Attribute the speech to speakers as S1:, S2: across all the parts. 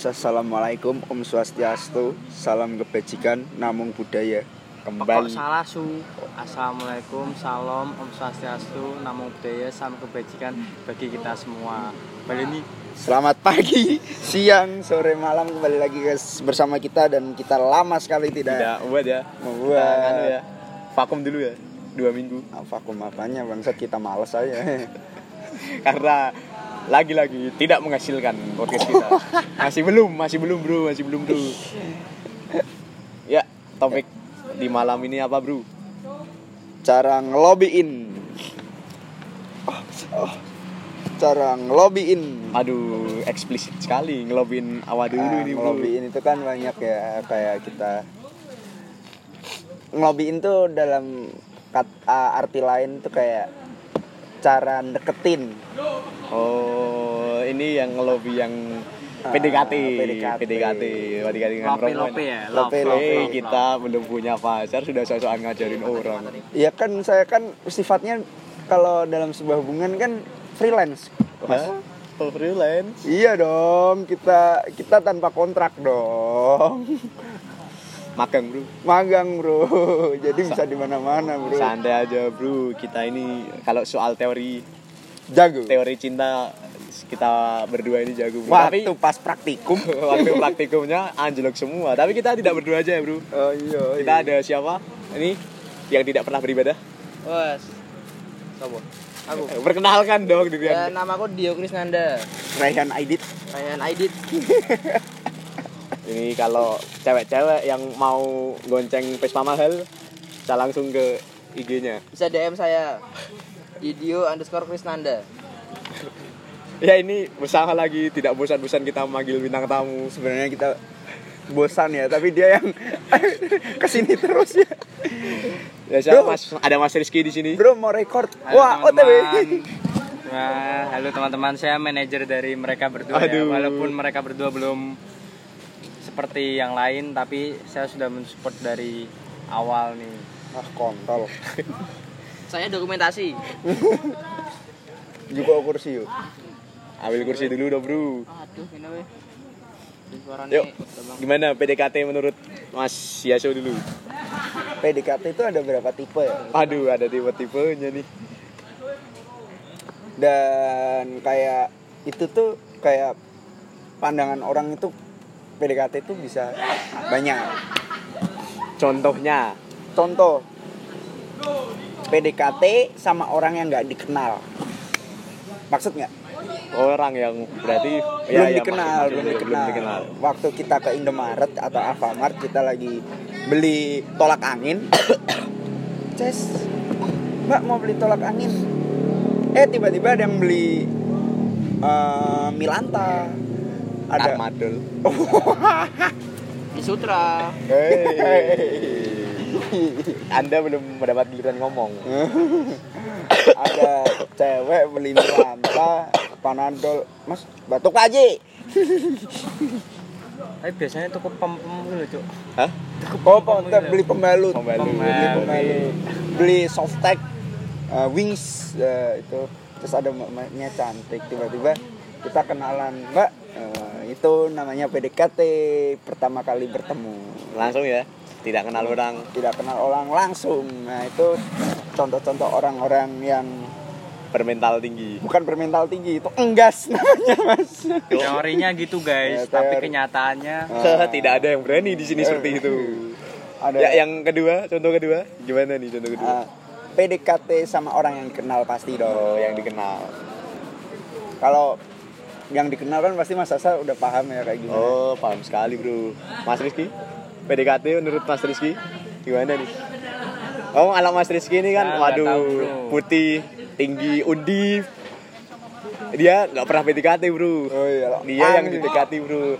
S1: Assalamualaikum Om Swastiastu Salam kebajikan Namung budaya Kembali
S2: salah su Assalamualaikum Salam Om Swastiastu Namo Buddhaya Salam kebajikan bagi kita semua Kembali ini
S1: Selamat pagi Siang Sore malam Kembali lagi guys Bersama kita Dan kita lama sekali tidak,
S3: Tidak buat ya.
S1: Membuat
S3: anu ya. Vakum dulu ya. Dua minggu.
S1: Vakum apanya bangsat kita males aja
S3: Karena lagi-lagi tidak menghasilkan podcast kita. Masih belum, masih belum bro, masih belum bro. Ya, topik di malam ini apa bro?
S1: Cara ngelobiin oh, oh. Cara ngelobiin
S3: Aduh, eksplisit sekali ngelobin awal dulu
S1: Nah,
S3: ini bro.
S1: ngelobiin itu kan banyak ya kayak kita ngelobiin tuh dalam kat- uh, arti lain tuh kayak cara deketin
S3: Oh, ini yang ngelobi yang
S1: Ah,
S3: PDKT,
S1: PDKT.
S3: PDKT, PDKT dengan
S2: Lope lope ya
S1: Lope, lope.
S3: Kita belum punya pacar sudah sosokan ngajarin orang.
S1: ya kan saya kan sifatnya kalau dalam sebuah hubungan kan freelance Mas.
S3: Oh, freelance.
S1: iya dong kita kita tanpa kontrak dong
S3: Magang, Bro.
S1: magang bro jadi bisa di mana mana bro
S3: Santai aja, Bro. Kita ini kalau soal teori
S1: jago
S3: teori cinta kita berdua ini jago, Bro. Tapi
S1: waktu pas praktikum
S3: waktu praktikumnya anjlok semua. Tapi kita tidak berdua aja ya, Bro.
S1: oh iya
S3: Kita ada siapa? Ini yang tidak pernah beribadah.
S4: Wes. Sopo? Aku.
S3: Eh, Perkenalkan dong diri
S4: Ya,
S3: Anda.
S4: namaku Dio Krisnanda.
S1: Raihan Aidit
S4: Ryan Aidit.
S3: Ini kalau cewek-cewek yang mau gonceng Vespa mahal, bisa langsung ke IG-nya.
S4: Bisa DM saya. Di Dio underscore Krisnanda.
S3: Ya ini bersama lagi tidak bosan-bosan kita memanggil bintang tamu.
S1: sebenarnya kita bosan ya tapi dia yang ke sini terus ya
S3: Ya siapa
S1: Bro.
S3: Mas? Ada Mas Rizky di sini.
S1: bro mau record
S2: Halo,
S1: wah otw.
S2: Wah, halo teman-teman, saya manajer dari mereka berdua ya.
S3: Aduh.
S2: Walaupun mereka berdua belum seperti yang lain, tapi saya sudah mensupport dari awal nih.
S1: ah kontol
S4: Saya dokumentasi.
S1: juga kursi yuk
S3: Ambil kursi dulu dong, Bro.
S4: Aduh, ini weh. Suaranya
S3: Yuk. Gimana PDKT menurut Mas Yaso dulu?
S1: PDKT itu ada berapa tipe ya
S3: Aduh, ada tipe-tipenya nih.
S1: dan kayak itu tuh kayak pandangan orang itu PDKT itu bisa banyak
S3: Contohnya,
S1: contoh PDKT sama orang yang nggak dikenal maksud nggak
S3: orang yang berarti
S1: belum
S3: ya,
S1: dikenal belum dikenal.
S3: dikenal.
S1: waktu kita ke Indomaret atau Alfamart kita lagi beli tolak angin Ces mbak mau beli tolak angin eh tiba-tiba ada yang beli eh, Milanta ada
S3: Armadul.
S4: Di Sutra.
S3: Hey. Anda belum mendapat giliran ngomong.
S1: ada cewek beli Milanta Panadol. Mas batuk aja
S2: Tapi biasanya toko pem pem dulu, Cuk.
S3: Hah?
S1: oh kita beli pembalut
S3: Pembalut.
S1: beli pembalut. beli softtek uh, wings uh, itu. Terus ada mbaknya cantik. Tiba-tiba kita kenalan mbak uh, itu namanya PDKT pertama kali bertemu.
S3: Langsung ya, tidak kenal orang.
S1: tidak kenal orang langsung nah itu contoh-contoh orang-orang yang
S3: bermental tinggi.
S1: bukan bermental tinggi itu enggas namanya mas
S2: Teorinya gitu,
S1: Ya,
S2: guys, tapi
S1: teori.
S2: kenyataannya
S3: tidak ada yang berani di sini seperti itu.
S1: ada
S3: Ya, yang kedua, contoh kedua, gimana nih contoh kedua?
S1: uh, PDKT sama orang yang dikenal pasti dong
S3: Oh, yang dikenal.
S1: kalau yang dikenal kan pasti Mas Sasa udah paham ya kayak gimana.
S3: Oh, paham sekali, Bro. Mas Rizky, PDKT menurut Mas Rizky gimana nih? Oh, kalau Mas Rizky ini kan,
S2: Ah, nggak
S3: waduh,
S2: tahu,
S3: putih, tinggi, undip. Dia nggak pernah PDKT, Bro.
S1: Oh iya.
S3: Dia yang
S1: Angin.
S3: didekati, Bro.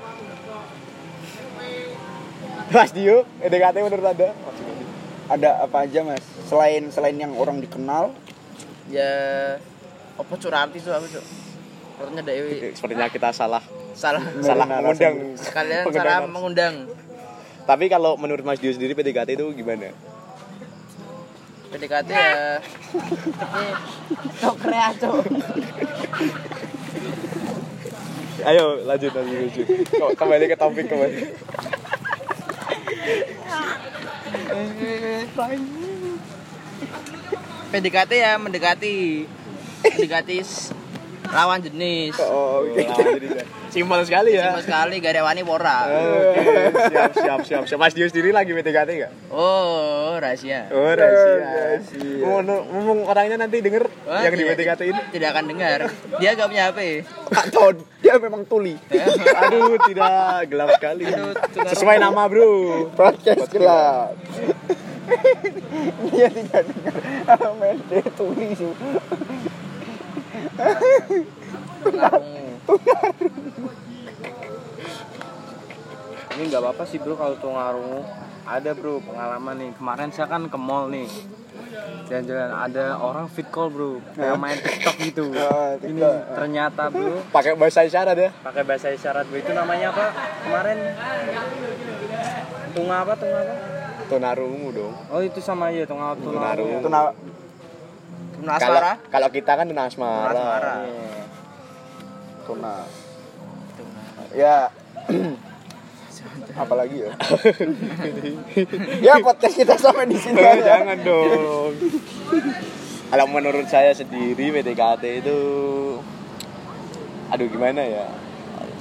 S3: Mas Dio, PDKT menurut Anda?
S1: Ada apa aja Mas? Selain selain yang orang dikenal,
S4: Ya apa curarti tuh aku tuh. Pokoknya Dewi
S3: Sepertinya kita salah
S4: salah
S3: salah mengundang.
S4: sekalian cara mengundang
S3: Tapi kalau menurut Mas Dio sendiri PDKT itu gimana?
S4: PDKT ya tapi tok kreato
S3: Ayo lanjut lanjut lanjut. Kok kembali ke topik kembali.
S4: PDKT ya mendekati mendekati lawan jenis
S1: Oh, oke.
S3: Simpel sekali ya.
S4: Simpel sekali gak ada wani pora
S3: Oke, siap siap siap. siap. Mas Dio sendiri lagi PDKT enggak?
S4: oh rahasia
S3: Oh, rahasia. Ngomong, ngomong orangnya nanti denger
S4: Wah,
S3: yang di
S4: tidak-
S3: PDKT ini.
S4: tidak akan dengar dia gak punya HP
S1: Kak Ton, dia memang tuli.
S3: Aduh, tidak gelap sekali.
S4: Aduh.
S3: Sesuai nama, Bro.
S1: Podcast gelap. dia tidak dengar. Amen, dia tuli
S2: Ini nggak apa-apa sih bro kalau tunarungu. Ada bro pengalaman nih. Kemarin saya kan ke mall nih. Jalan-jalan ada orang fit call bro, kayak main TikTok gitu.
S1: Ah,
S2: Ini ternyata bro
S3: Pakai bahasa isyarat ya.
S2: pakai bahasa isyarat bro itu namanya apa kemarin? Tunga apa tunga apa?
S3: Tunarungu dong.
S2: Oh itu sama ya tunga tunarungu.
S4: Tuna
S3: Kalau
S4: asmara
S3: kalau kita kan tunang asmara.
S4: Asmara.
S1: Tuna. Ya. Apalagi ya? ya podcast kita sampai di sini aja.
S3: jangan dong. Kalau menurut saya sendiri PDKT itu aduh gimana ya?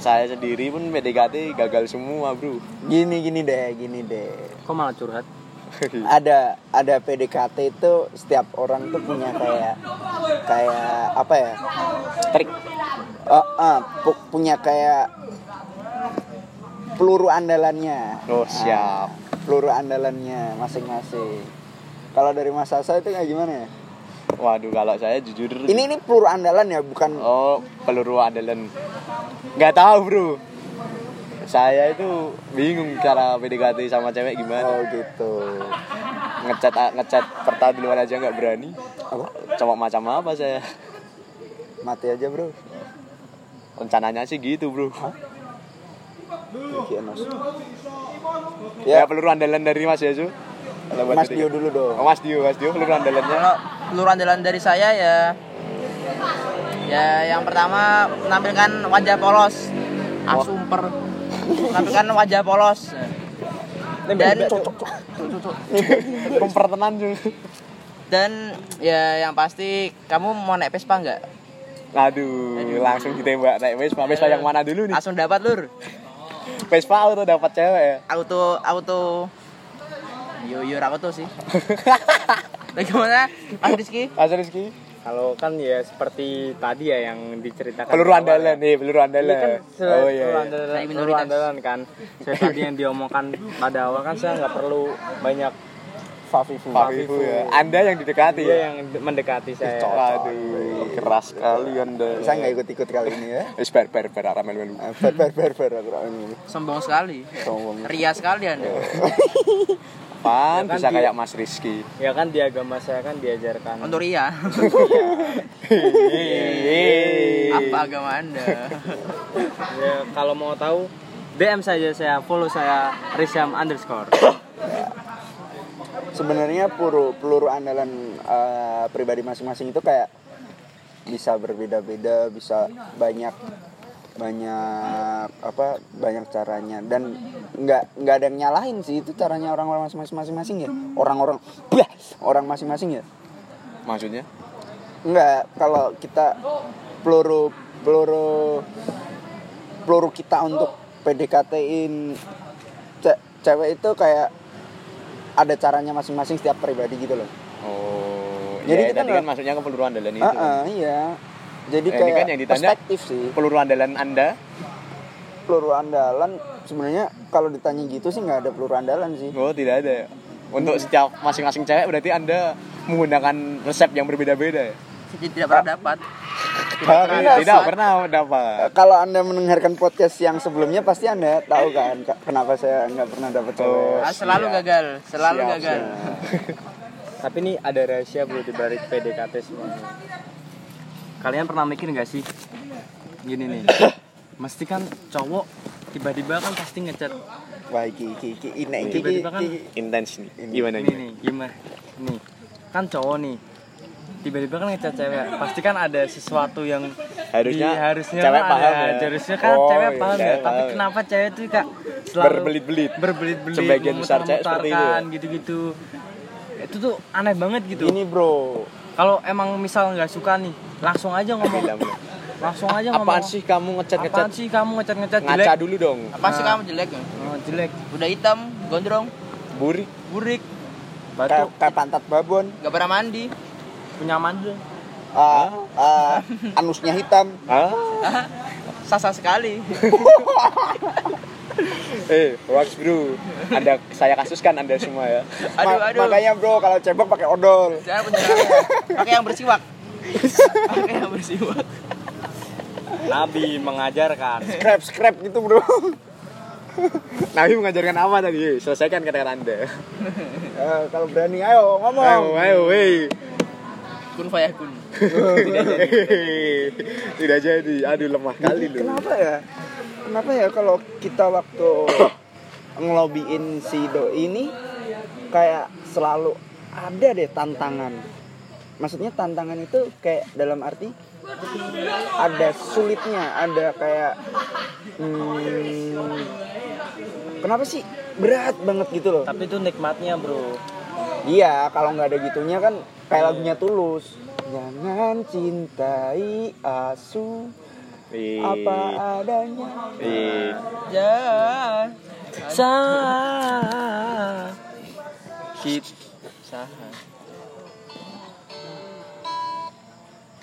S3: Saya sendiri pun PDKT gagal semua, Bro.
S1: Gini gini deh, gini deh.
S2: Kok malah curhat?
S1: ada ada PDKT itu setiap orang tuh punya kayak kayak apa ya
S3: Trik.
S1: Oh, ah, pu- punya kayak peluru andalannya
S3: Oh, siap.
S1: Ah, peluru andalannya masing-masing kalau dari Mas Asa itu kayak gimana ya
S3: Waduh, kalau saya jujur
S1: ini ini peluru andalan ya bukan
S3: Oh, peluru andalan. Nggak tahu, Bro. Saya itu bingung cara PDKT sama cewek gimana.
S1: oh gitu
S3: Ngecat ngecat pertama duluan aja nggak berani.
S1: apa
S3: Cowok macam apa saya?
S1: mati aja bro
S3: Rencananya sih gitu, Bro.
S1: Enos.
S3: Ya,
S1: ya
S3: peluru andalan dari Mas. Kalau buat
S1: Mas. Dio dulu dong
S3: Oh, Mas Dio, Mas Dio peluru andalannya.
S4: kalau peluru andalan dari saya ya ya yang pertama menampilkan wajah polos asumper menampilkan wajah polos dan
S3: Kumper tenan juga.
S4: dan ya yang pasti kamu mau naik Vespa nggak
S3: Aduh, langsung ditembak naik Vespa. Vespa yang mana dulu nih?
S4: langsung dapat lur
S3: Vespa auto dapat cewek ya.
S4: auto auto yo yo auto sih bagaimana Mas Rizky
S3: Mas Rizky.
S2: Kalau kan ya seperti tadi ya yang diceritakan.
S3: Peluru andalan
S2: ya.
S3: nih, peluru
S2: Ini
S3: andalan.
S2: kan
S3: Oh
S2: peluru
S3: iya. iya.
S2: andalan, peluru andalan kan. Saya tadi yang diomongkan pada awal kan saya nggak perlu banyak
S1: Fafifu
S3: Fafifu ya. Anda yang didekati
S2: dia
S3: ya.
S2: yang mendekati saya.
S3: Aduh, keras sekali Anda.
S1: saya nggak ikut-ikut kali ini ya
S3: Wis bar bar bar arah melu.
S1: Ber ber ber ber aku ini
S4: sombong sekali
S1: sombong
S4: ria sekali anda
S3: Pan
S2: Ya kan
S3: bisa kayak Mas Rizky.
S2: Ya kan di agama saya kan diajarkan.
S4: untuk ria apa agama anda
S2: Ya, kalau mau tahu DM saja saya follow saya Risyam underscore.
S1: Sebenarnya peluru peluru andalan eh, pribadi masing-masing itu kayak bisa berbeda-beda bisa banyak banyak apa banyak caranya. Dan nggak nggak ada yang nyalahin sih itu caranya orang-orang masing-masing ya. Orang-orang bah, orang masing-masing ya.
S3: Maksudnya?
S1: nggak kalau kita peluru peluru peluru kita untuk PDKT-in ce- cewek itu kayak ada caranya masing-masing setiap pribadi gitu loh
S3: Oh,
S1: Jadi
S3: jadi
S1: kita
S3: tadi kan maksudnya ke peluru andalan itu.
S1: Ah, ah, iya. Jadi
S3: Nah, ini
S1: kayak
S3: kan yang ditanya-
S1: perspektif sih.
S3: Peluru andalan Anda
S1: Peluru andalan sebenarnya kalau ditanya gitu sih nggak ada peluru andalan sih.
S3: Oh tidak ada ya. Untuk setiap masing-masing cewek berarti anda menggunakan resep yang berbeda-beda ya?
S4: Jadi tidak pernah dapat
S1: pernah,
S3: tidak pernah
S1: Eh,
S3: dapat.
S1: Kalau anda mendengarkan podcast yang sebelumnya pasti anda tahu kan ka- kenapa saya nggak pernah dapat cewek.
S3: Oh.
S4: Ah, selalu
S3: Siap.
S4: gagal selalu
S3: Siap,
S4: gagal
S2: Tapi ini ada rahasia bro di balik PDKT semua. Kalian pernah mikir nggak sih? Gini nih. Mesti kan cowok tiba-tiba kan pasti ngechat
S1: Wah, iki iki iki ini iki.
S2: Tiba-tiba kan-
S1: iki.
S3: Intens nih. Gimana
S2: nih gimana nih kan cowok nih tiba-tiba kan ngechat cewek pasti kan ada sesuatu yang
S3: Harusnya
S2: Di- harusnya
S3: cewek
S2: mah
S3: paham
S2: ada.
S3: ya.
S2: Harusnya kan
S3: Oh,
S2: cewek
S3: iya,
S2: paham ya.
S3: cewek
S2: Tapi kenapa cewek tuh kak selalu
S3: Berbelit-belit.
S2: berbelit-belit
S3: Sebagian besar cewek seperti itu ya?
S2: gitu-gitu. Itu tuh aneh banget gitu.
S1: Ini bro,
S2: Kalau emang misal nggak suka nih, langsung aja ngomong. Langsung aja ngomong.
S3: Apaan sih kamu ngecat-ngecat?
S2: Apaan sih kamu ngecat-ngecat jelek?
S3: Ngaca dulu dong.
S4: Apa sih
S2: Nah.
S4: kamu jelek?
S2: Oh, jelek.
S4: Udah hitam, gondrong,
S3: Burik.
S4: burik,
S1: kayak,
S2: Batu
S1: kayak pantat babon,
S4: gak pernah mandi.
S2: Punya mandul.
S1: Ah, ah, anusnya hitam.
S3: Ah,
S4: Sasa sekali.
S3: eh, wax bro. Anda saya kasuskan Anda semua ya.
S4: Aduh,
S1: Ma-
S4: aduh.
S1: Makanya bro, kalau cebok pakai odol.
S4: Pakai yang bersiwak. Pakai yang bersiwak.
S2: Nabi mengajarkan.
S1: Scrap, scrap gitu bro.
S3: Nabi mengajarkan apa tadi? Selesaikan kata-kata Anda.
S1: Eh, kalau berani, ayo ngomong.
S3: Ayo, ayo, wey.
S4: Kun fayakun.
S3: Tidak jadi. Aduh, lemah kali lu.
S1: Kenapa ya? Kenapa ya kalau kita waktu ngelobiin si do ini kayak selalu ada deh tantangan. Maksudnya tantangan itu kayak dalam arti ada sulitnya, ada kayak hmm, kenapa sih berat banget gitu loh?
S2: Tapi itu nikmatnya, Bro.
S1: Iya, kalau nggak ada gitunya kan kayak lagunya tulus. Jangan cintai asu
S3: Ih,
S1: apa adanya.
S3: ih.
S4: Ya.
S2: Sa Hit
S4: Saha.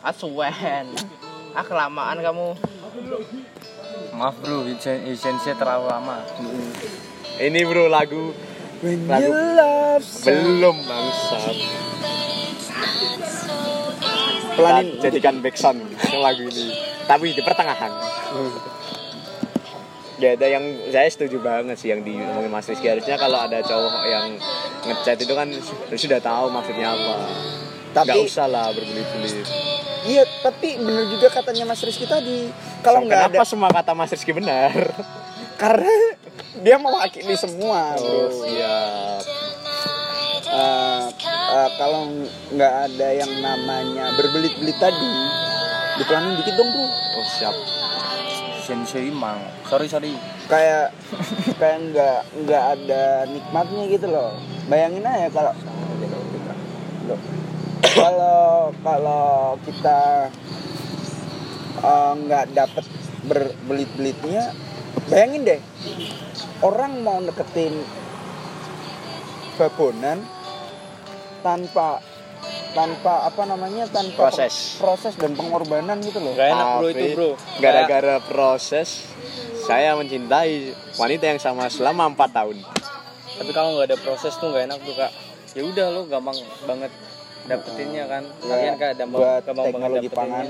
S4: Asuwen. Ah kelamaan kamu.
S2: Maaf bro, ijennya terlalu lama.
S3: Ini bro lagu
S1: When
S3: Lagu-
S1: you love
S3: belum bangsat.
S1: Pelanin
S3: jadikan backsound lagu ini. Tapi di pertengahan. Ya ada yang saya setuju banget sih yang diomongin Mas Rizky harusnya kalau ada cowok yang ngechat itu kan sudah tahu maksudnya apa.
S1: Tapi-
S3: Nggak usah lah berbelit-belit.
S1: Iya, tapi bener juga katanya Mas Rizky tadi. Kalau
S3: So,
S1: nggak ada,
S3: kenapa semua kata Mas Rizky benar?
S1: Karena dia mewakili semua, bro.
S3: Oh siap.
S1: Eh, eh, kalau nggak ada yang namanya berbelit-belit tadi, dipelanin dikit dong, bro.
S3: Oh siap.
S2: Sensei mang. Sorry sorry.
S1: Kayak kayak nggak nggak ada nikmatnya gitu loh. Bayangin aja kalau Loh. kalau kalau kita eh, nggak dapet berbelit-belitnya, bayangin deh orang mau deketin babonan tanpa tanpa apa namanya tanpa
S3: Proses.
S1: proses dan pengorbanan gitu loh.
S2: Gak enak bro itu bro.
S3: Gara-gara proses saya mencintai wanita yang sama selama 4 tahun.
S2: Tapi kalau nggak ada proses tuh nggak enak tuh kak. Ya udah lo gampang banget dapetinnya kan. Kalian kak gampang
S1: buat
S2: gampang banget
S1: teknologi
S2: dapetinnya.
S1: pangan.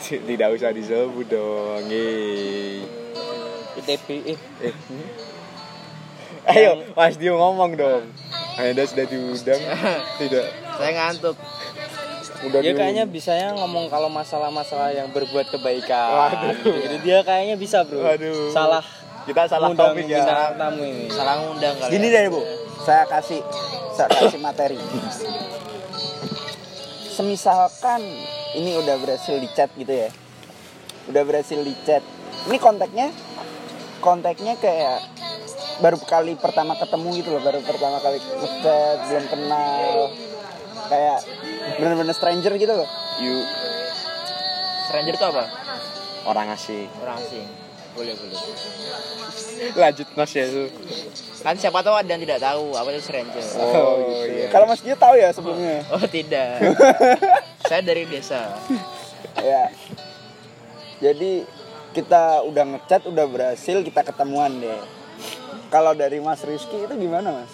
S3: Tidak usah disebut dong. Yeay.
S2: ITP eh.
S3: Eh. Ayo, Mas Dio ngomong dong. Anda sudah diundang? Tidak.
S4: Saya ngantuk.
S1: Udah
S2: Dia kayaknya bisanya ngomong kalau masalah-masalah yang berbuat kebaikan.
S3: Waduh.
S2: Gitu. Dia kayaknya bisa bro.
S3: Waduh.
S2: Salah.
S3: Kita salah
S2: ngundang
S3: topik ya.
S2: bintang tamu ini.
S4: Salah ngundang kali.
S1: Gini deh bu, saya kasih saya kasih materi. Semisalkan ini udah berhasil di chat gitu ya, udah berhasil di chat. Ini kontaknya, kontaknya kayak baru kali pertama ketemu gitu loh, baru pertama kali ngechat, belum kenal, kayak bener-bener stranger gitu loh.
S3: You
S4: Stranger itu apa?
S3: orang asing.
S4: Orang asing. Boleh, boleh.
S3: Lanjut Mas ya itu.
S4: Kan siapa tahu ada yang tidak tahu apa itu stranger.
S3: Oh, iya.
S1: Kalau Mas Dio tahu ya sebelumnya.
S4: Oh, tidak. Saya dari desa.
S1: ya jadi kita udah ngechat udah berhasil kita ketemuan deh. Kalau dari Mas Rizky itu gimana Mas?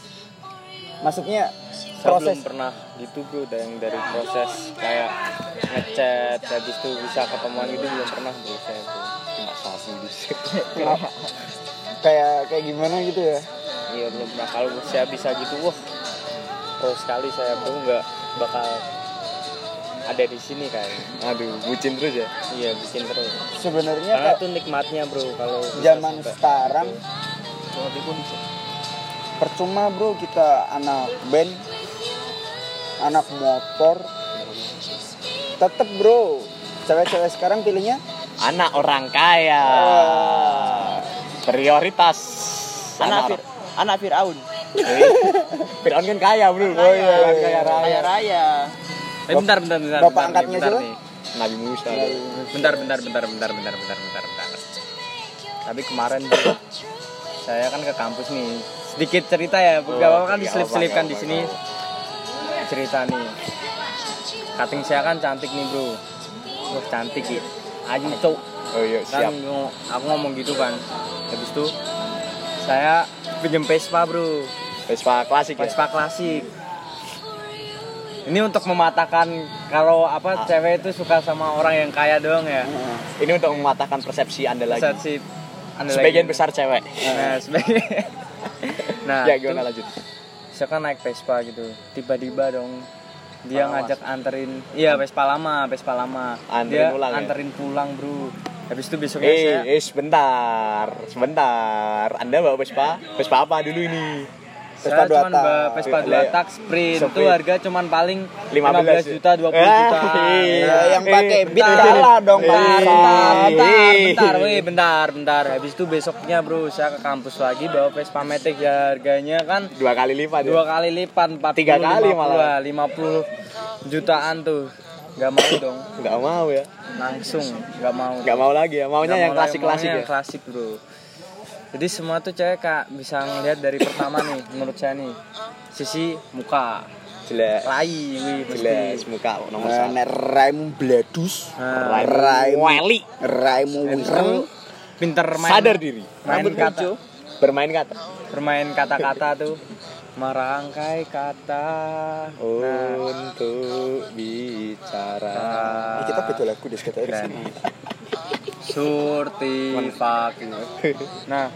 S1: Maksudnya
S2: Saya
S1: proses
S2: belum pernah gitu bro yang dari proses kayak ngechat habis itu bisa ketemuan gitu belum pernah bro saya tuh
S3: Cuma sapi di
S1: kayak kayak gimana gitu ya?
S2: Iya belum pernah. Kalau saya bisa gitu wah pro sekali saya bro nggak bakal ada di sini kayak
S3: Aduh, bucin terus ya.
S2: iya bikin terus
S1: sebenarnya
S2: karena
S1: kayak
S2: itu nikmatnya bro kalau
S1: zaman sekarang percuma bro kita anak band anak motor tetep bro cewek-cewek sekarang pilihnya
S3: Anak orang kaya. Prioritas.
S4: Anak Fir anak Firaun.
S3: Fir'aun kan kaya, Bro.
S1: Oh, iya,
S3: Kan
S1: iya.
S3: kaya raya.
S4: Kaya raya.
S2: Eh, bentar, bentar, bentar.
S1: Bapak
S2: bentar
S1: angkatnya
S2: bentar nih.
S3: Nabi Musa.
S2: Bentar, bentar, bentar, bentar, bentar, bentar, bentar, bentar. Tapi kemarin tuh, saya kan ke kampus nih. Sedikit cerita ya, gak apa-apa kan
S3: nggak
S2: diselip-selipkan di sini. Cerita nih. Cutting saya kan cantik nih, Bro. Wah, cantik ya. Ayu, cok.
S3: Oh iya,
S2: Kan
S3: siap.
S2: ngo- aku ngomong gitu kan. Habis itu saya pinjem Vespa, Bro.
S3: Vespa klasik ya.
S2: Vespa klasik. Ini untuk mematahkan kalau apa cewek itu suka sama orang yang kaya doang ya.
S3: Ini untuk mematahkan persepsi Anda lagi.
S2: Persepsi Anda
S3: Sebagian
S2: lagi.
S3: besar cewek.
S2: Nah, sebagian. nah,
S3: ya gimana
S2: itu
S3: lanjut?
S2: saya kan naik Vespa gitu. Tiba-tiba dong dia
S3: Lama.
S2: ngajak anterin iya Vespa lama, Vespa lama.
S3: Anterin
S2: dia
S3: pulang ya?
S2: anterin pulang, Bro. Habis itu besoknya
S3: Eh,
S2: saya
S3: eh sebentar, sebentar. Anda bawa Vespa? Vespa apa dulu ini?
S1: Vespa
S2: saya
S1: dua
S2: bawa Vespa
S3: Iya.
S2: 2 tak sprint. Itu harga cuman paling
S3: 15
S2: 15 juta, 20
S3: Ah,
S2: juta.
S3: iya.
S1: Ya, yang pakai
S3: Eh,
S1: beat kalah dong
S2: bentar, bentar, bentar,
S3: Eh.
S2: bentar, bentar, bentar. Habis itu besoknya bro, saya ke kampus lagi bawa Vespa Matic ya harganya kan
S3: Dua kali lipat ya?
S2: dua kali lipat, 40,
S3: Tiga kali
S2: 50
S3: malah.
S2: lah, 50 jutaan tuh. Gak mau dong,
S3: Nggak mau ya?
S2: langsung gak mau.
S3: Nggak mau lagi ya? Maunya yang klasik-klasik ya?
S2: yang klasik bro. Jadi semua tuh cewek kak bisa ngelihat dari pertama nih, menurut saya nih sisi muka,
S3: Jelas.
S2: rai, wih,
S3: Jelas muka nomor
S1: Nah, nek raimu bledus,
S2: Nah,
S1: raimu
S3: Weli.
S1: raimu wireng,
S2: pinter main
S3: Sadar diri.
S2: main
S4: Rambut
S2: kata
S4: hijau.
S3: Bermain kata.
S2: bermain kata-kata tuh merangkai kata nah
S3: Untuk bicara.
S1: Ini kita beda lagu deh kata Eris
S2: Dan
S1: ini.
S2: Surti fak nah.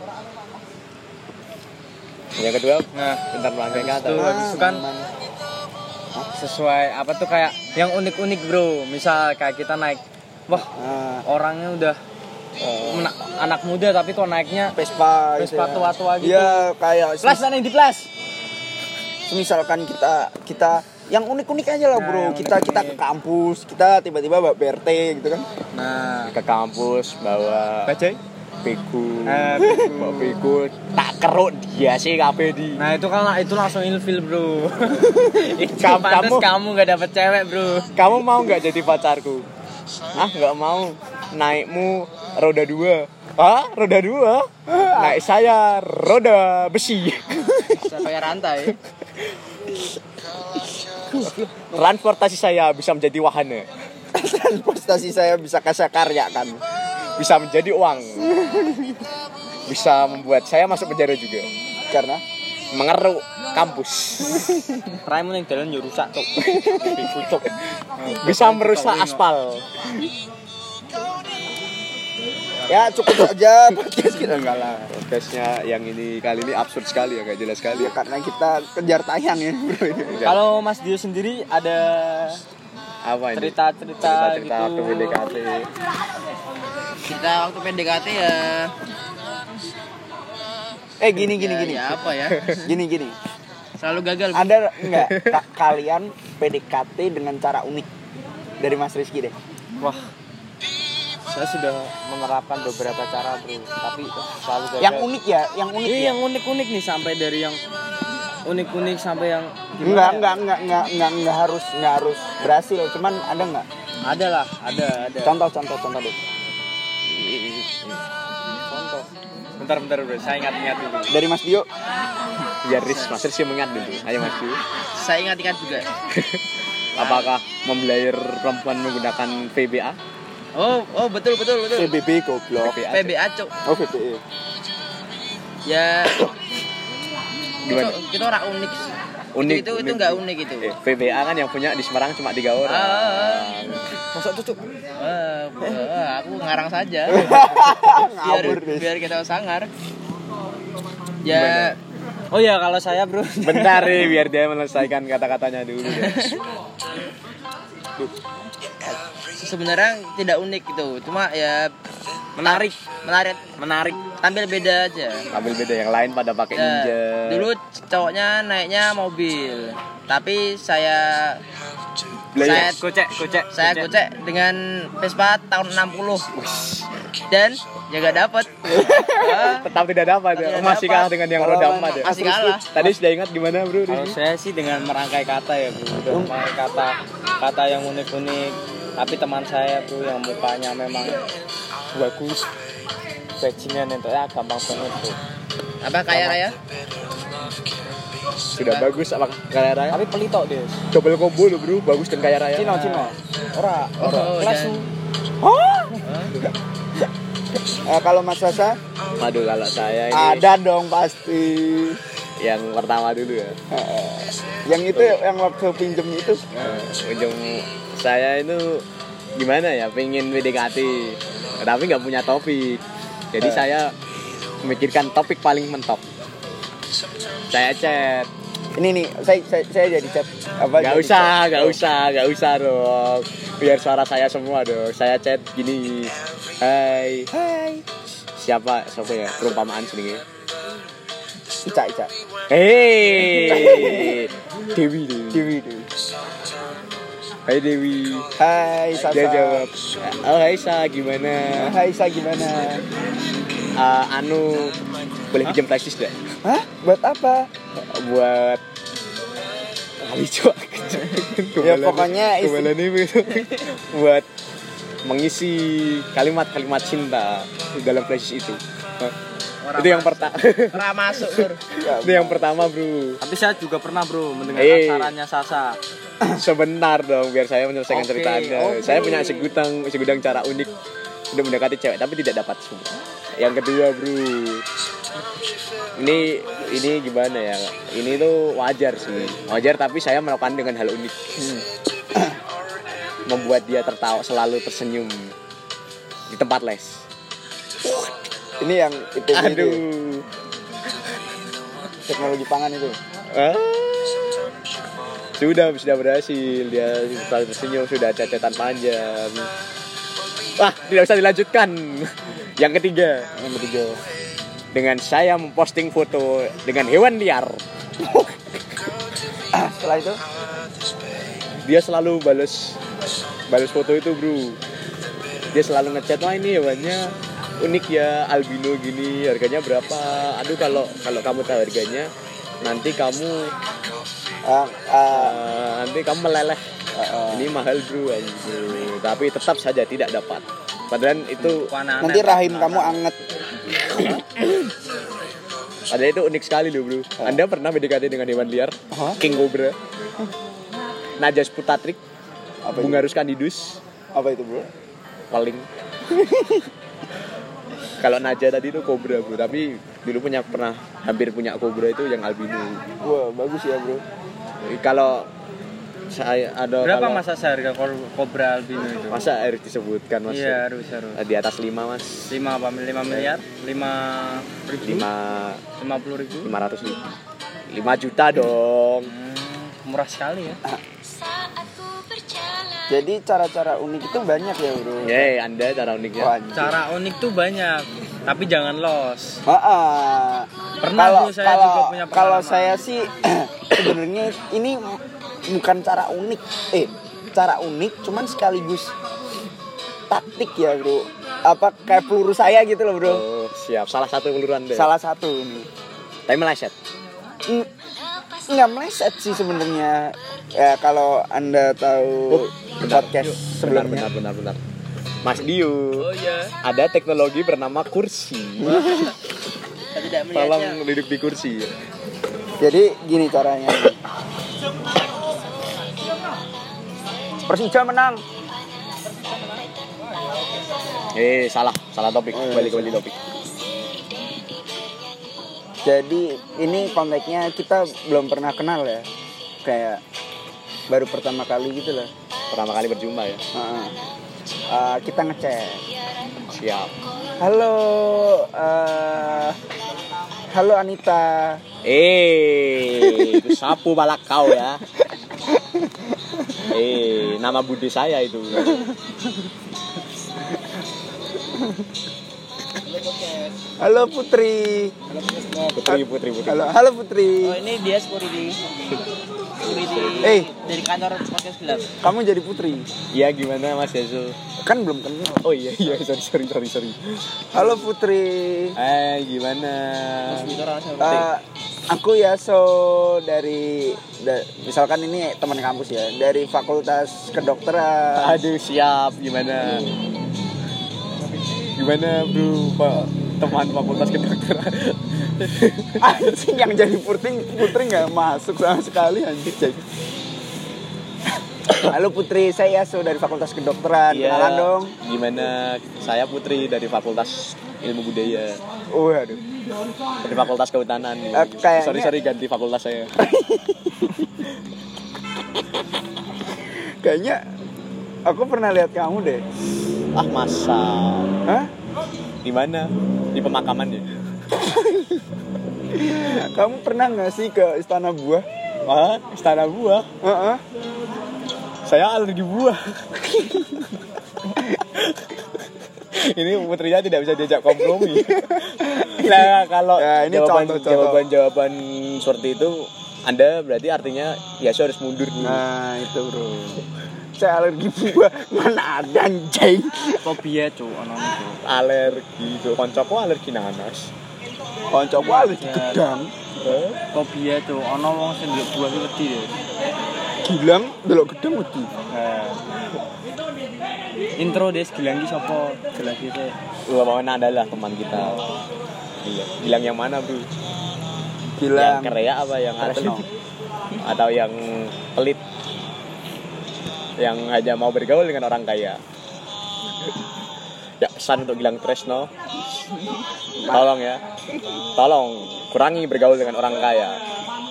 S3: Yang kedua,
S2: nah.
S3: Bentar merangkai kata.
S2: Tuh, habis itu kan sesuai apa tuh kayak yang unik-unik bro. Misal kayak kita naik wah
S1: Nah,
S2: orangnya udah mena- anak muda tapi kok naiknya
S1: Vespa gitu
S2: Vespa
S1: ya.
S2: tua-tua gitu.
S1: Iya, kayak
S2: plus mana yang di plus
S1: misalkan kita kita yang unik-unik aja lah
S2: Nah,
S1: bro
S2: yang
S1: kita kita ke kampus kita tiba-tiba bawa BRT gitu kan
S2: nah
S3: Ke kampus bawa
S2: bajai
S3: piku.
S2: Eh,
S3: Bawa piku. Tak keruk dia sih kabeh di.
S2: Nah itu kan itu langsung ilfil bro. itu
S3: Kamu- kamu-
S2: kamu gak dapet cewek bro.
S3: Kamu mau nggak jadi pacarku? Ah, nggak mau. Naikmu roda dua. Ah, roda dua? Naik saya roda besi.
S4: Saya rantai.
S3: Transportasi saya bisa menjadi wahana,
S1: transportasi saya bisa kasih karya kan
S3: bisa menjadi uang, bisa membuat saya masuk penjara juga.
S1: karena
S3: Mengeruk kampus,
S2: Raimu yang jalan rusak tuh. Pucuk.
S3: bisa merusak aspal.
S1: Ya cukup aja podcast kita enggak lah
S3: Podcastnya yang ini kali ini absurd sekali ya, gak jelas sekali
S1: ya, karena kita kejar tayang ya
S2: Kalau Mas Dio sendiri ada
S3: Apa ini?
S2: cerita-cerita
S3: cerita
S2: gitu.
S3: waktu PDKT.
S4: Kita waktu PDKT ya
S1: eh gini gini
S4: ya,
S1: gini
S4: ya apa ya?
S1: gini gini
S4: Selalu gagal.
S1: ada enggak ka- kalian PDKT dengan cara unik dari Mas Rizky deh
S2: Wah. Saya sudah menerapkan beberapa cara, Bro. Tapi oh, selalu gagal.
S1: yang unik ya yang unik
S2: Iya,
S1: ya?
S2: yang unik-unik nih sampai dari yang unik-unik sampai yang
S1: enggak
S2: ya?
S1: enggak enggak enggak enggak enggak harus enggak harus berhasil cuman ada enggak
S2: Ada lah, ada, ada.
S1: contoh contoh contoh deh
S2: Contoh. Bentar, bentar, bro. Saya ingat-ingat dulu.
S1: dari Mas Dio
S3: Biar Riz, Mas Riz yang mengingat dulu. Ayo Mas Dio.
S4: Saya ingat-ingat juga.
S3: Apakah membelayar perempuan menggunakan VBA?
S4: Oh, oh betul betul betul.
S1: PBB goblok
S3: VBA.
S4: PBA cok.
S1: oh VBE
S4: Ya
S3: Gimana?
S4: Itu, itu orang unik sih.
S3: Unik,
S4: Itu itu,
S3: unik.
S4: itu nggak unik itu.
S3: Eh, VBA kan yang punya di Semarang cuma tiga orang.
S4: Ah.
S1: masa tuh Cuk?
S4: Wah, wah, aku ngarang saja. biar biar kita sangar. Ya,
S2: Oh ya, kalau saya, Bro.
S3: Bentar nih, biar dia menyelesaikan kata-katanya dulu. ya.
S4: sebenarnya tidak unik gitu. Cuma ya
S2: Menarik,
S4: menarik
S2: menarik.
S4: tampil beda aja
S3: Ambil beda yang lain pada pakai
S4: Ya,
S3: ninja.
S4: dulu cowoknya naiknya mobil tapi saya saya
S2: Gocek, gocek.
S4: saya gocek dengan Vespa tahun 60 dan ya gak dapet Ah,
S3: tetap tidak dapat ya.
S4: Tidak
S3: Masih kalah dengan yang roda empat ya.
S4: masih kalah
S3: Tadi sudah ingat gimana bro?
S2: Kalau saya sih dengan merangkai kata ya bro, merangkai kata kata yang unik-unik. Tapi teman saya bro yang mukanya memang bagus, bajingan itu ya gampang banget bro.
S4: apa kaya raya
S3: Sudah bagus apa kaya raya?
S2: Tapi pelitok deh.
S3: Double combo loh bro, bagus dan kaya raya.
S2: Cino, Cino. Ora, ora.
S4: Oh,
S2: Kelas
S4: dan-
S1: Eh, kalau Mas Sasa
S3: Aduh kalau saya ini
S1: ada dong pasti.
S3: Yang pertama dulu ya.
S1: Yang itu yang waktu pinjem itu?
S3: Eh, ujung saya itu gimana ya pengen PDKT tapi nggak punya topik. Jadi
S1: Eh.
S3: saya memikirkan topik paling mentok. Saya chat.
S1: Ini nih saya saya, saya jadi chat. Apa
S3: nggak usah nggak usah nggak usah dong biar suara saya semua dong saya chat gini. Hai.
S1: Hai.
S3: Siapa? Siapa ya? Perumpamaan sini
S1: Ica Ica
S3: hei Dewi Dewi
S1: Dewi Dewi
S3: hai Dewi.
S1: Hai Sasa.
S3: Dia jawab. Oh hai Sa. Gimana?
S1: Hai Sa. Gimana?
S3: Eh, anu boleh pinjam flashdisk gak?
S1: Hah? Buat apa?
S3: Buat kali coba
S1: Ya, pokoknya isi-
S3: ini. Buat mengisi kalimat-kalimat cinta di dalam flash itu itu yang pertama
S4: masuk Sur.
S3: itu yang pertama bro.
S2: Tapi saya juga pernah bro mendengarkan
S3: Eh.
S2: sarannya Sasa.
S3: sebentar dong biar saya menyelesaikan
S2: Oke,
S3: cerita anda.
S2: oke.
S3: saya punya segudang segudang cara unik untuk mendekati cewek tapi tidak dapat semua. Yang kedua bro. Ini ini gimana ya? Ini tuh wajar sih. Wajar tapi saya melakukan dengan hal unik. Membuat dia tertawa selalu tersenyum di tempat les
S1: ini yang itu itu,
S3: aduh
S1: teknologi pangan itu
S3: Ah. Sudah, sudah berhasil. Dia selalu tersenyum, sudah cecetan panjang. Wah, tidak usah dilanjutkan. Yang ketiga,
S1: yang ketiga
S3: dengan saya memposting foto dengan hewan liar.
S1: setelah itu
S3: Dia selalu balas balas foto itu, Bro. Dia selalu ngechat, "Wah, ini hewannya unik ya, albino gini. Harganya berapa? Aduh, kalau kalau kamu tahu harganya, nanti kamu
S1: ah,
S3: eh, nanti kamu meleleh.
S1: Ah, ah.
S3: ini mahal bro anjir. tapi tetap saja tidak dapat. Padahal itu
S1: nanti rahim kamu anget.
S3: Padahal itu unik sekali loh bro anda pernah PDKT dengan hewan liar?
S1: Hah?
S3: king cobra. Najas putatrik
S1: apa
S3: candidus
S1: apa itu bro?
S3: Paling kalau naja tadi itu cobra bro tapi dulu punya pernah hampir punya cobra itu yang albino
S1: wah bagus ya bro
S3: kalau saya ada
S2: Berapa
S3: kalau-
S2: masa seharga kobra albino itu?
S3: masa harus disebutkan mas
S2: Iya harus harus.
S3: di atas 5 mas
S2: 5 apa? 5 miliar? 5 ribu?
S3: 5
S2: 50 ribu?
S3: 500 ribu 5 juta dong
S2: Hmm, murah sekali ya.
S1: Jadi cara-cara unik itu banyak ya bro
S3: Yeay, anda cara uniknya
S1: anjir.
S2: Cara unik tuh banyak, tapi jangan los.
S1: Ah, ah.
S2: Pernah,
S1: kalau
S2: bro, saya
S1: kalau
S2: juga punya
S1: kalau saya sih sebenarnya ini bukan cara unik eh cara unik cuman sekaligus taktik ya bro apa kayak peluru saya gitu loh bro
S3: Oh, siap. Salah satu peluru anda.
S1: salah satu ini
S3: Tapi meleset.
S1: N- nggak meleset sih sebenarnya ya kalau anda tahu podcast
S3: Benar,
S1: sebelumnya
S3: benar, benar, benar. Mas Dio,
S2: Oh iya.
S3: ada teknologi bernama kursi. Tolong duduk di kursi.
S1: jadi gini caranya Persija menang
S3: Eh, salah, salah topik.
S1: Oh, iya,
S3: Balik kembali topik.
S1: Jadi ini konteksnya kita belum pernah kenal ya, kayak baru pertama kali gitu lah.
S3: Pertama kali berjumpa ya.
S1: Heeh. Eh, kita ngecek.
S3: Siap.
S1: Halo, eh, halo Anita.
S3: Eh, itu sapu balak kau ya. Eh, nama budi saya itu.
S1: Halo Putri.
S3: Putri, putri, putri.
S1: Halo, halo Putri.
S4: Oh ini dia
S1: Eh.
S4: dari kantor podcast gelap.
S1: Kamu jadi Putri.
S3: Iya gimana Mas Yasul?
S1: Kan belum kenal.
S3: Oh iya iya sorry sorry sorry sorry.
S1: Halo Putri.
S3: Eh gimana?
S1: Eh, aku ya so dari da- misalkan ini teman kampus ya dari Fakultas Kedokteran.
S3: Aduh siap gimana? Gimana bro Pak teman fakultas kedokteran?
S1: Anjing yang jadi Putri Putri nggak masuk sama sekali anjing. Cek. Halo Putri, saya so dari Fakultas Kedokteran.
S3: Iya.
S1: Kenalan dong.
S3: Gimana? Saya Putri dari Fakultas Ilmu Budaya
S1: Waduh.
S3: dari Fakultas Kehutanan.
S1: Eh, kayaknya-
S3: Sorry sorry ganti fakultas saya.
S1: Kayaknya aku pernah lihat kamu deh.
S3: Ah masa?
S1: Hah?
S3: Di mana? Di pemakaman ya?
S1: Kamu pernah nggak sih ke Istana Buah?
S3: Wah, istana buah.
S1: Heeh.
S3: Saya alergi buah. ini putrinya tidak bisa diajak kompromi. nah, kalau
S1: Ya, ini
S3: jawaban
S1: contoh-contoh.
S3: jawaban jawaban seperti itu Anda berarti artinya ya saya harus mundur nih.
S1: Nah, itu bro. Saya alergi buah. Mana ada anjing?
S2: Fobia cuk ono.
S3: Alergi, tuh koncoku alergi nanas.
S1: Koncoku alergi gedang.
S2: Fobia cuk ono wong sing ndelok buah ki wedi deh.
S1: Gilang delok gedang wedi.
S2: Intro deh Gilang ki sapa? Gitu.
S3: Gua mau adalah teman kita. Iya. Bilang yang mana, Bro?
S1: Gilang.
S3: Yang kerea apa yang atlet? Atau yang pelit? Yang hanya mau bergaul dengan orang kaya. Ya, pesan untuk Gilang Tresno. Tolong ya. Tolong kurangi bergaul dengan orang kaya.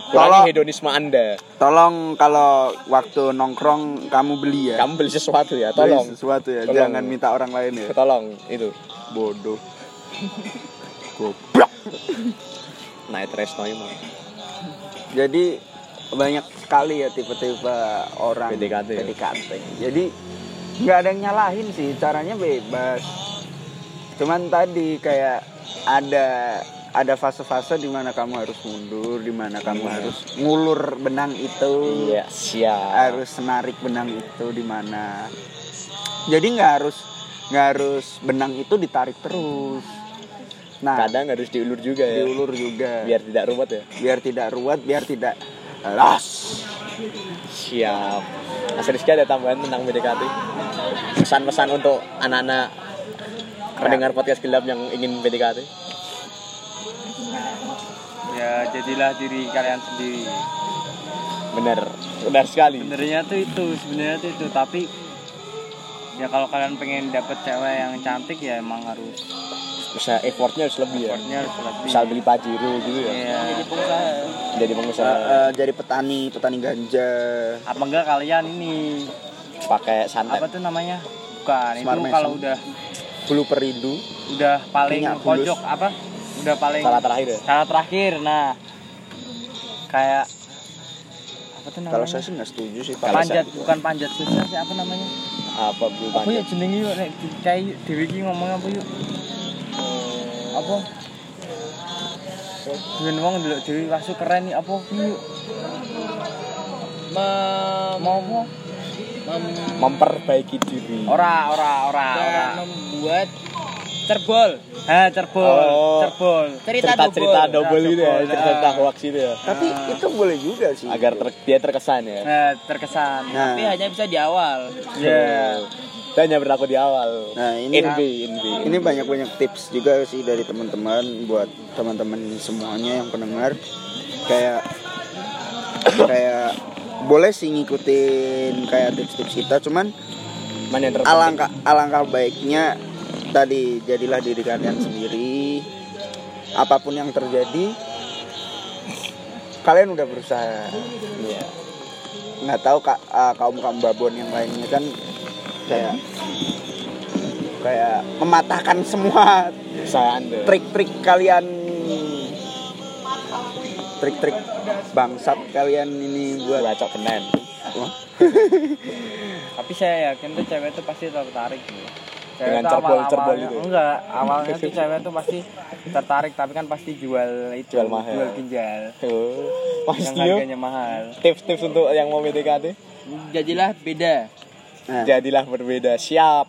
S1: Tolong.
S3: Kurangi hedonisme Anda.
S1: Tolong kalau waktu nongkrong kamu beli ya.
S3: Kamu beli sesuatu ya,
S1: Beli
S3: tolong.
S1: sesuatu ya.
S3: Tolong.
S1: Jangan minta orang lain ya.
S3: Tolong itu.
S1: Bodoh. Goblok.
S3: Naik Tresno ini.
S1: Jadi banyak sekali ya tipe-tipe orang
S3: PDKT ya?
S1: PDKT. Jadi nggak ada yang nyalahin sih, caranya bebas. Cuman tadi kayak ada ada fase-fase di mana kamu harus mundur, di mana kamu
S3: Iya.
S1: harus ngulur benang itu,
S3: Iya, siap.
S1: harus menarik benang itu di mana. Jadi nggak harus nggak harus benang itu ditarik terus. Nah,
S3: Kadang harus diulur juga ya.
S1: diulur juga
S3: Biar tidak ruwet ya.
S1: biar tidak ruwet, biar tidak los.
S3: Siap. Mas Rizky ada tambahan tentang PDKT? Pesan-pesan untuk anak-anak pendengar podcast gelap yang ingin PDKT?
S2: Ya jadilah diri kalian sendiri.
S3: Bener, benar sekali.
S2: Sebenarnya tuh itu, sebenarnya tuh itu, tapi ya kalau kalian pengen dapet cewek yang cantik ya emang harus
S3: Bisa effortnya harus lebih ya.
S2: effortnya harus lebih.
S3: Bisa beli pajero gitu ya.
S2: Iya.
S4: Jadi pengusaha.
S3: Jadi
S1: Eh,
S3: pengusaha
S1: eh, jadi petani, petani ganja.
S2: Apa enggak kalian ini
S3: pakai santet.
S2: apa tuh namanya? Bukan,
S1: Smart
S2: itu
S1: Mason.
S2: kalau udah
S1: Bulu peridu.
S2: udah paling
S1: Minyak bulus.
S2: pojok apa? Udah paling
S3: Salah terakhir ya.
S2: Cara terakhir. Nah, kayak apa tuh namanya?
S1: Kalau saya sih nggak setuju sih.
S2: Panjat
S3: saya-
S2: bukan panjat susah sih apa namanya?
S3: Apa bulu
S2: Apa ya
S3: panjat?
S2: jenenge yuk nek di- kayak yuk, Dewi ngomong apa yuk? Apa? Ben wong ndelok Dewi wasu keren nih apa?
S4: Mem
S2: Mau apa?
S4: mem-
S3: Memperbaiki diri.
S2: Ora, ora, ora, ora.
S4: membuat cerbol.
S2: Eh, cerbol,
S3: Oh.
S2: cerbol.
S4: Cerita
S3: cerita
S4: double.
S3: double itu ya, cerita
S2: ah.
S3: hoax itu ya.
S1: Tapi itu boleh juga sih.
S3: Agar ter- dia terkesan ya.
S2: Eh, terkesan.
S1: Nah,
S4: Tapi hanya bisa di awal.
S2: Ya.
S3: Dan hanya berlaku di awal.
S1: nah ini
S3: NB, NB.
S1: ini banyak banyak tips juga sih dari teman-teman buat teman-teman semuanya yang pendengar kayak kayak boleh sih ngikutin kayak tips-tips kita cuman
S3: Mana yang terpenting?
S1: alangkah alangkah baiknya tadi jadilah diri kalian sendiri apa pun yang terjadi kalian udah berusaha
S3: Iya.
S1: nggak tahu kak kaum kaum babon yang lainnya kan kayak kayak mematahkan semua trik-trik kalian trik-trik bangsat kalian ini buat
S3: Bacok kenen.
S2: Tapi saya yakin tuh cewek tuh pasti tertarik. gitu. Cewek
S3: Dengan cerbol-
S2: awal-
S3: cerbol
S2: awalnya-
S3: itu.
S2: enggak awalnya tuh cewek tuh pasti tertarik tapi kan pasti jual itu
S3: Jual mahal.
S2: jual ginjal
S3: Oh, Mas
S2: yang harganya mahal
S3: tips-tips untuk yang mau PDKT?
S4: Jadilah beda.
S1: Nah,
S3: Jadilah berbeda, siap.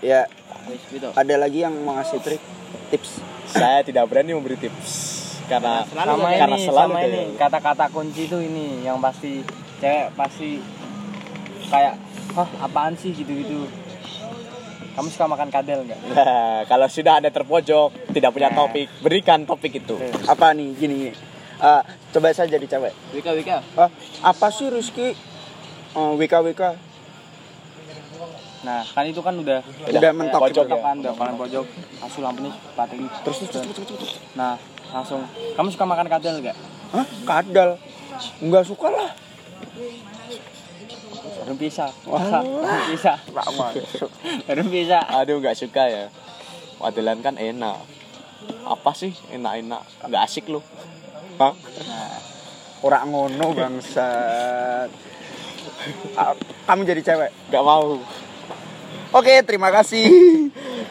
S1: ya.
S4: Gitu.
S1: ada lagi yang mau ngasih trik tips?
S3: Saya tidak berani memberi tips. Karena
S4: Selalu
S2: sama
S4: ada.
S3: karena
S2: ini
S3: selalu
S2: sama ini. Kata-kata kunci tuh ini yang pasti cewek pasti kayak hah apaan sih? gitu-gitu. Kamu suka makan kadel nggak?
S3: Nah, kalau sudah ada terpojok, tidak punya
S2: Nah.
S3: topik, berikan topik itu.
S1: apa nih gini. Eh, coba saya jadi cewek.
S4: Wika Wika.
S1: Ah, apa sih Rizky? Eh, WK WK
S2: nah kan itu kan udah
S1: udah mentok
S3: pojok
S1: gitu.
S3: ya.
S2: kan udah paling pojok langsung lampunya pating terus terus terus, terus, terus. nah langsung kamu suka makan kadel nggak
S1: Hah? Kadal nggak suka lah
S2: belum bisa wah bisa belum bisa
S3: Aduh, nggak suka ya. Wadelan kan enak. Apa sih enak-enak? Nggak asik loh. Hah?
S1: orang ngono bangsat Ah, kamu jadi cewek
S3: Nggak mau.
S1: Oke terima kasih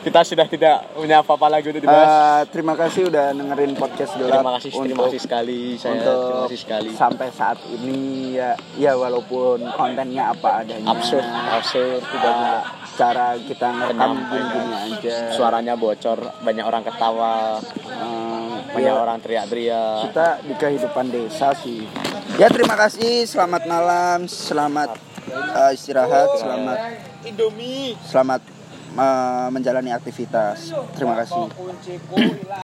S3: Kita sudah tidak punya apa-apa lagi untuk dibahas.
S1: Eh, terima kasih udah dengerin podcast gelap
S3: terima kasih, terima
S1: untuk-
S3: kasih sekali. Saya
S1: untuk
S3: terima kasih sekali.
S1: sampai saat ini ya ya walaupun kontennya apa adanya
S3: Absurd, absurd, tidak
S1: eh,
S3: juga.
S1: cara kita ngerekam gini-gini aja
S3: Suaranya bocor, banyak orang ketawa,
S1: Eh,
S3: banyak
S1: ya,
S3: orang teriak-teriak.
S1: kita di kehidupan desa sih ya terima kasih selamat malam selamat eh, istirahat selamat.
S3: Indomie.
S1: selamat eh, menjalani aktivitas. Terima kasih